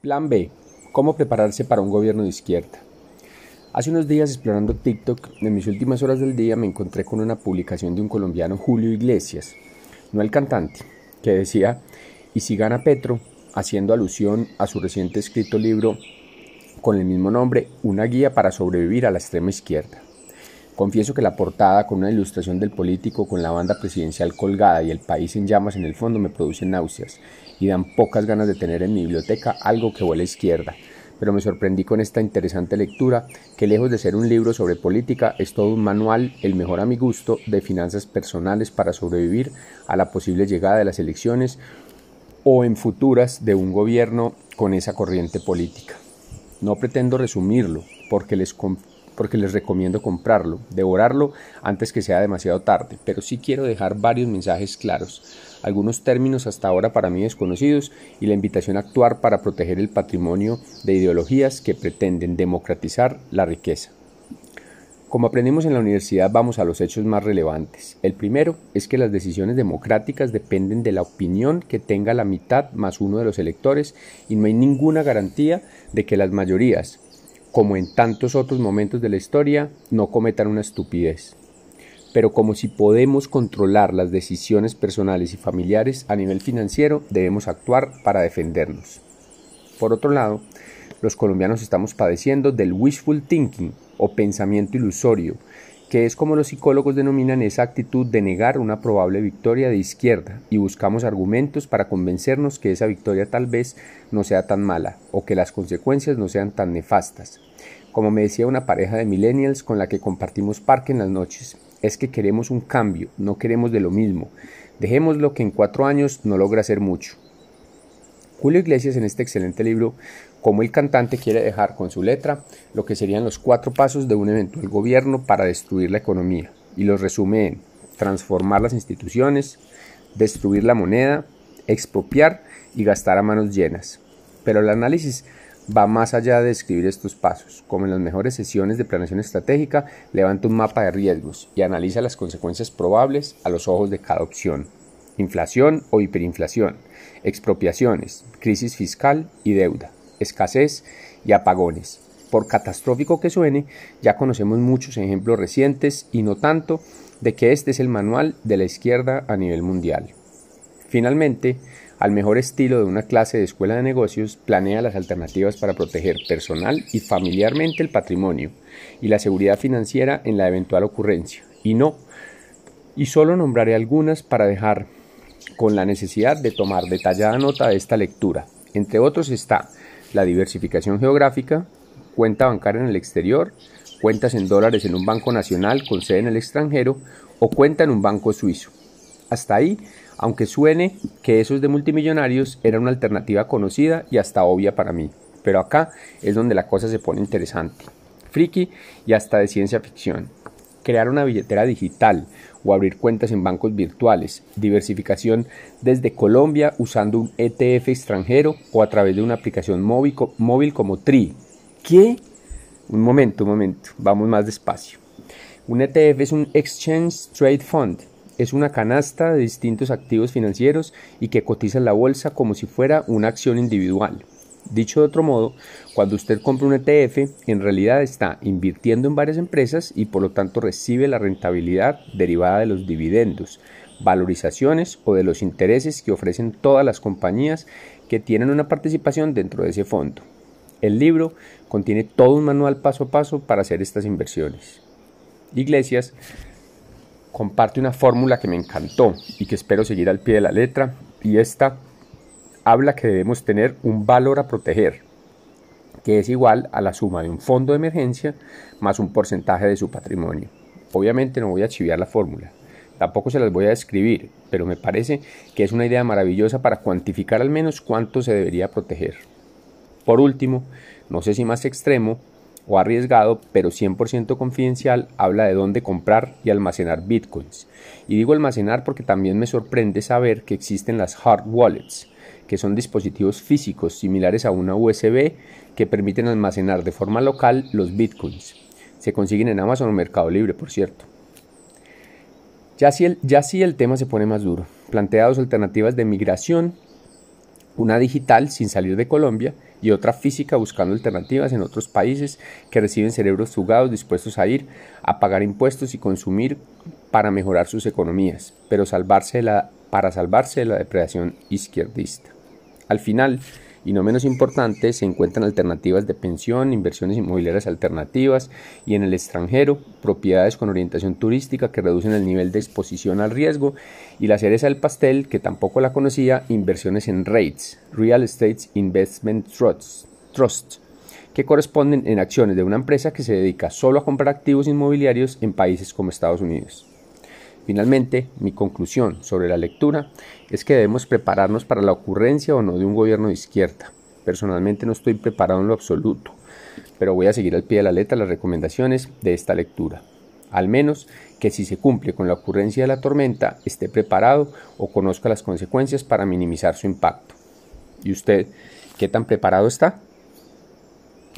Plan B. ¿Cómo prepararse para un gobierno de izquierda? Hace unos días explorando TikTok, en mis últimas horas del día me encontré con una publicación de un colombiano Julio Iglesias, no el cantante, que decía, y si gana Petro, haciendo alusión a su reciente escrito libro con el mismo nombre, Una guía para sobrevivir a la extrema izquierda. Confieso que la portada con una ilustración del político con la banda presidencial colgada y el país en llamas en el fondo me produce náuseas y dan pocas ganas de tener en mi biblioteca algo que huele a izquierda. Pero me sorprendí con esta interesante lectura que lejos de ser un libro sobre política es todo un manual, el mejor a mi gusto, de finanzas personales para sobrevivir a la posible llegada de las elecciones o en futuras de un gobierno con esa corriente política. No pretendo resumirlo porque les porque les recomiendo comprarlo, devorarlo antes que sea demasiado tarde, pero sí quiero dejar varios mensajes claros, algunos términos hasta ahora para mí desconocidos y la invitación a actuar para proteger el patrimonio de ideologías que pretenden democratizar la riqueza. Como aprendimos en la universidad vamos a los hechos más relevantes. El primero es que las decisiones democráticas dependen de la opinión que tenga la mitad más uno de los electores y no hay ninguna garantía de que las mayorías, como en tantos otros momentos de la historia, no cometan una estupidez. Pero como si podemos controlar las decisiones personales y familiares a nivel financiero, debemos actuar para defendernos. Por otro lado, los colombianos estamos padeciendo del wishful thinking o pensamiento ilusorio, que es como los psicólogos denominan esa actitud de negar una probable victoria de izquierda y buscamos argumentos para convencernos que esa victoria tal vez no sea tan mala o que las consecuencias no sean tan nefastas. Como me decía una pareja de millennials con la que compartimos parque en las noches, es que queremos un cambio, no queremos de lo mismo. Dejémoslo que en cuatro años no logra hacer mucho. Julio Iglesias en este excelente libro, como el cantante quiere dejar con su letra lo que serían los cuatro pasos de un eventual gobierno para destruir la economía, y los resume en transformar las instituciones, destruir la moneda, expropiar y gastar a manos llenas. Pero el análisis va más allá de describir estos pasos. Como en las mejores sesiones de planeación estratégica, levanta un mapa de riesgos y analiza las consecuencias probables a los ojos de cada opción. Inflación o hiperinflación, expropiaciones, crisis fiscal y deuda, escasez y apagones. Por catastrófico que suene, ya conocemos muchos ejemplos recientes y no tanto de que este es el manual de la izquierda a nivel mundial. Finalmente, al mejor estilo de una clase de escuela de negocios, planea las alternativas para proteger personal y familiarmente el patrimonio y la seguridad financiera en la eventual ocurrencia. Y no, y solo nombraré algunas para dejar con la necesidad de tomar detallada nota de esta lectura. Entre otros está la diversificación geográfica, cuenta bancaria en el exterior, cuentas en dólares en un banco nacional con sede en el extranjero o cuenta en un banco suizo. Hasta ahí aunque suene que esos de multimillonarios era una alternativa conocida y hasta obvia para mí. Pero acá es donde la cosa se pone interesante. Friki y hasta de ciencia ficción. Crear una billetera digital o abrir cuentas en bancos virtuales. Diversificación desde Colombia usando un ETF extranjero o a través de una aplicación móvil, móvil como TRI. ¿Qué? Un momento, un momento. Vamos más despacio. Un ETF es un Exchange Trade Fund es una canasta de distintos activos financieros y que cotiza en la bolsa como si fuera una acción individual. Dicho de otro modo, cuando usted compra un ETF, en realidad está invirtiendo en varias empresas y por lo tanto recibe la rentabilidad derivada de los dividendos, valorizaciones o de los intereses que ofrecen todas las compañías que tienen una participación dentro de ese fondo. El libro contiene todo un manual paso a paso para hacer estas inversiones. Iglesias comparte una fórmula que me encantó y que espero seguir al pie de la letra y esta habla que debemos tener un valor a proteger que es igual a la suma de un fondo de emergencia más un porcentaje de su patrimonio. Obviamente no voy a chiviar la fórmula, tampoco se las voy a describir, pero me parece que es una idea maravillosa para cuantificar al menos cuánto se debería proteger. Por último, no sé si más extremo, o arriesgado, pero 100% confidencial, habla de dónde comprar y almacenar bitcoins. Y digo almacenar porque también me sorprende saber que existen las hard wallets, que son dispositivos físicos similares a una USB que permiten almacenar de forma local los bitcoins. Se consiguen en Amazon o Mercado Libre, por cierto. Ya si el, ya el tema se pone más duro. Plantea dos alternativas de migración una digital sin salir de Colombia y otra física buscando alternativas en otros países que reciben cerebros fugados dispuestos a ir a pagar impuestos y consumir para mejorar sus economías, pero salvarse la, para salvarse de la depredación izquierdista. Al final, y no menos importante, se encuentran alternativas de pensión, inversiones inmobiliarias alternativas y en el extranjero, propiedades con orientación turística que reducen el nivel de exposición al riesgo y la cereza del pastel, que tampoco la conocía, inversiones en REITs, Real Estate Investment Trusts, Trust, que corresponden en acciones de una empresa que se dedica solo a comprar activos inmobiliarios en países como Estados Unidos. Finalmente, mi conclusión sobre la lectura es que debemos prepararnos para la ocurrencia o no de un gobierno de izquierda. Personalmente no estoy preparado en lo absoluto, pero voy a seguir al pie de la letra las recomendaciones de esta lectura. Al menos que si se cumple con la ocurrencia de la tormenta, esté preparado o conozca las consecuencias para minimizar su impacto. ¿Y usted qué tan preparado está?